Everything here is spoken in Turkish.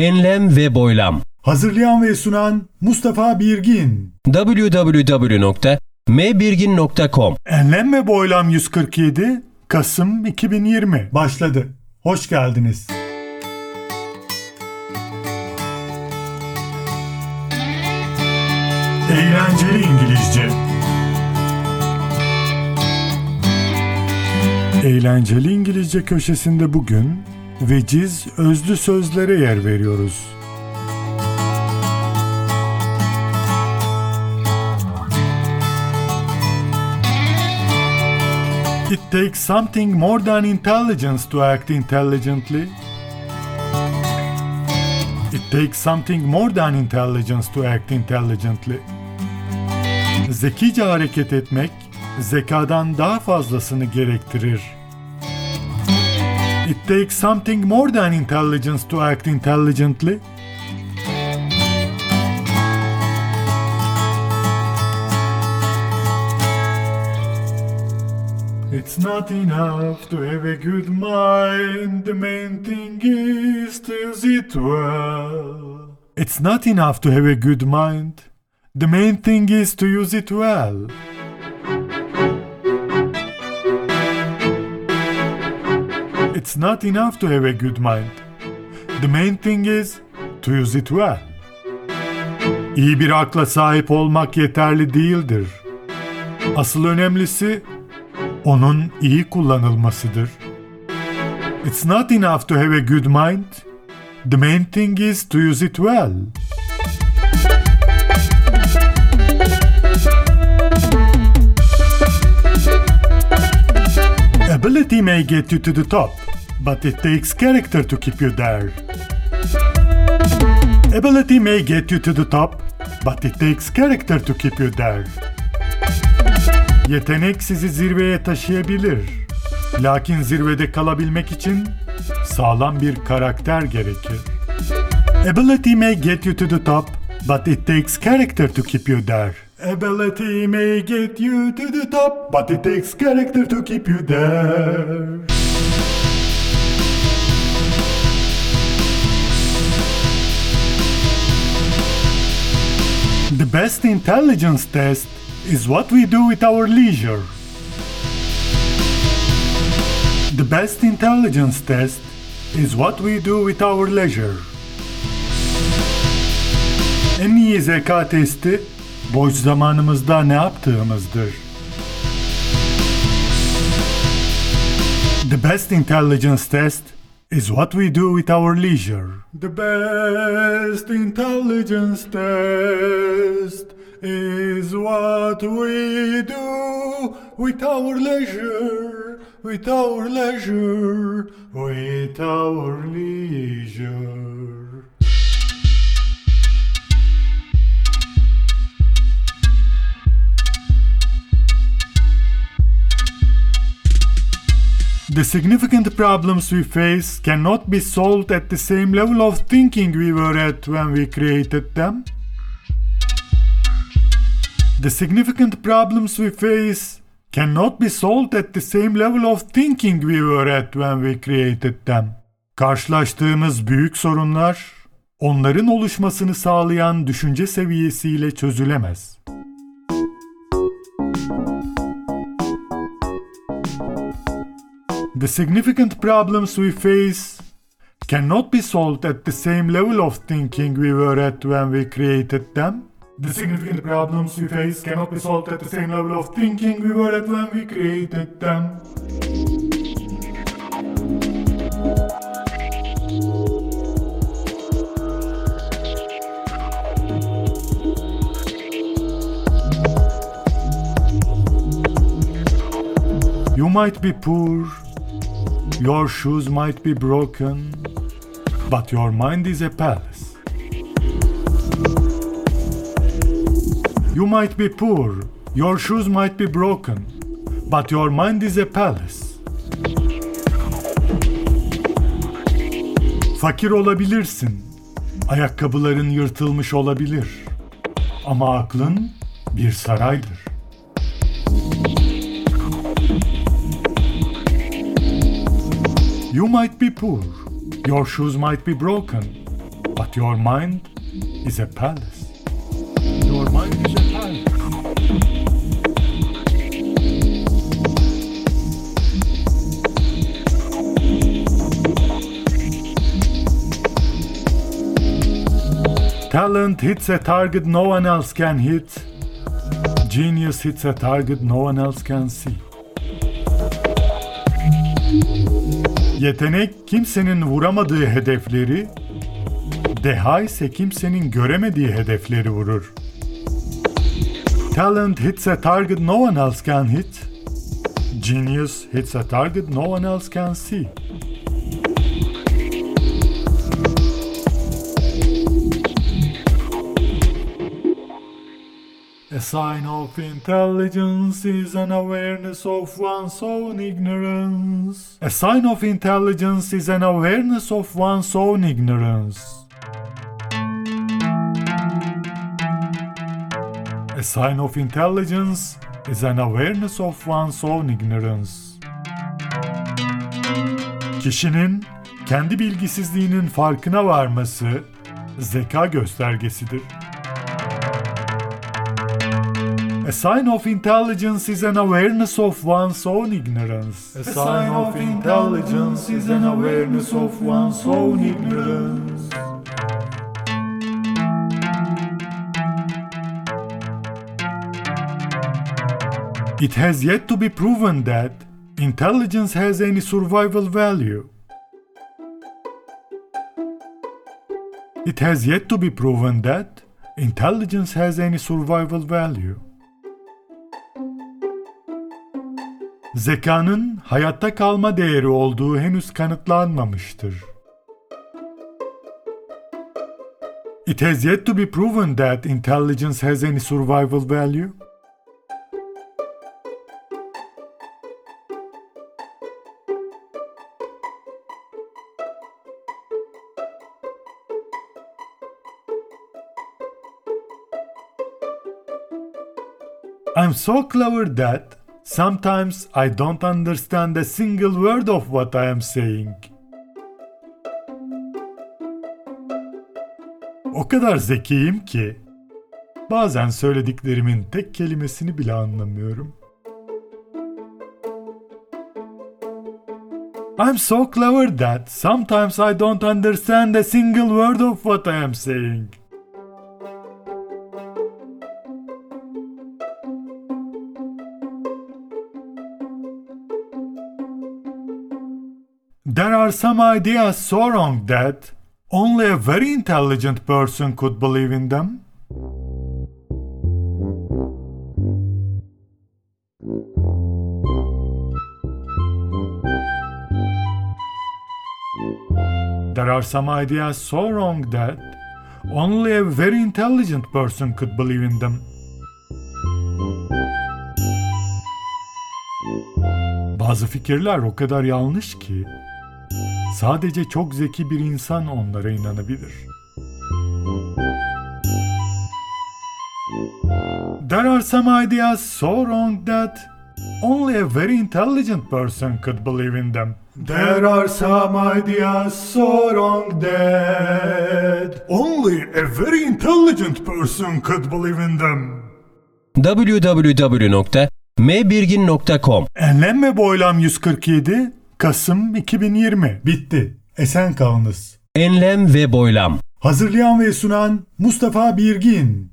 Enlem ve boylam Hazırlayan ve sunan Mustafa Birgin. www.mbirgin.com Enlem ve Boylam 147 Kasım 2020 başladı. Hoş geldiniz. Eğlenceli İngilizce Eğlenceli İngilizce köşesinde bugün veciz özlü sözlere yer veriyoruz. It takes something more than intelligence to act intelligently. It takes something more than intelligence to act intelligently. Zekice hareket etmek, zekadan daha fazlasını gerektirir. It takes something more than intelligence to act intelligently. It's not enough to have a good mind, the main thing is to use it well. It's not enough to have a good mind, the main thing is to use it well. It's not enough to have a good mind. The main thing is to use it well. İyi bir akla sahip olmak yeterli değildir. Asıl önemlisi onun iyi kullanılmasıdır. It's not enough to have a good mind. The main thing is to use it well. Ability may get you to the top, but it takes character to keep you there. Ability may get you to the top, but it takes character to keep you there. Yetenek sizi zirveye taşıyabilir. Lakin zirvede kalabilmek için sağlam bir karakter gerekir. Ability may get you to the top, but it takes character to keep you there. Ability may get you to the top, but it takes character to keep you there. The best intelligence test is what we do with our leisure. The best intelligence test is what we do with our leisure. En iyi zeka testi boş zamanımızda ne yaptığımızdır. The best intelligence test is what we do with our leisure. The best intelligence test is what we do with our leisure, with our leisure, with our leisure. The significant problems we face cannot be solved at the same level of thinking we were at when we created them. The significant problems we face cannot be solved at the same level of thinking we were at when we created them. Karşılaştığımız büyük sorunlar onların oluşmasını sağlayan düşünce seviyesiyle çözülemez. The significant problems we face cannot be solved at the same level of thinking we were at when we created them. The significant problems we face cannot be solved at the same level of thinking we were at when we created them. You might be poor, your shoes might be broken, but your mind is a palace. You might be poor, your shoes might be broken, but your mind is a palace. Fakir olabilirsin, ayakkabıların yırtılmış olabilir ama aklın bir saraydır. You might be poor, your shoes might be broken, But your mind is a palace. Your mind is a palace. Talent hits a target no one else can hit. Genius hits a target no one else can see. Yetenek kimsenin vuramadığı hedefleri, deha ise kimsenin göremediği hedefleri vurur. Talent hits a target no one else can hit. Genius hits a target no one else can see. A sign of intelligence is an awareness of one's own ignorance. A sign of intelligence is an awareness of one's own ignorance. A sign of intelligence is an awareness of one's own ignorance. Kişinin kendi bilgisizliğinin farkına varması zeka göstergesidir. A sign of intelligence is an awareness of one's own ignorance. A sign of intelligence is an awareness of one's own ignorance. It has yet to be proven that intelligence has any survival value. It has yet to be proven that intelligence has any survival value. Zekanın hayatta kalma değeri olduğu henüz kanıtlanmamıştır. It has yet to be proven that intelligence has any survival value. I'm so clever that sometimes I don't understand a single word of what I am saying. O kadar zekiyim ki bazen söylediklerimin tek kelimesini bile anlamıyorum. I'm so clever that sometimes I don't understand a single word of what I am saying. There are some ideas so wrong that only a very intelligent person could believe in them. There are some ideas so wrong that only a very intelligent person could believe in them. Bazı fikirler o kadar yanlış ki sadece çok zeki bir insan onlara inanabilir. There are some ideas so wrong that only a very intelligent person could believe in them. There are some ideas so wrong that only a very intelligent person could believe in them. www.mbirgin.com Enlem ve Boylam 147 Kasım 2020 Bitti. Esen kalınız. Enlem ve boylam. Hazırlayan ve sunan Mustafa Birgin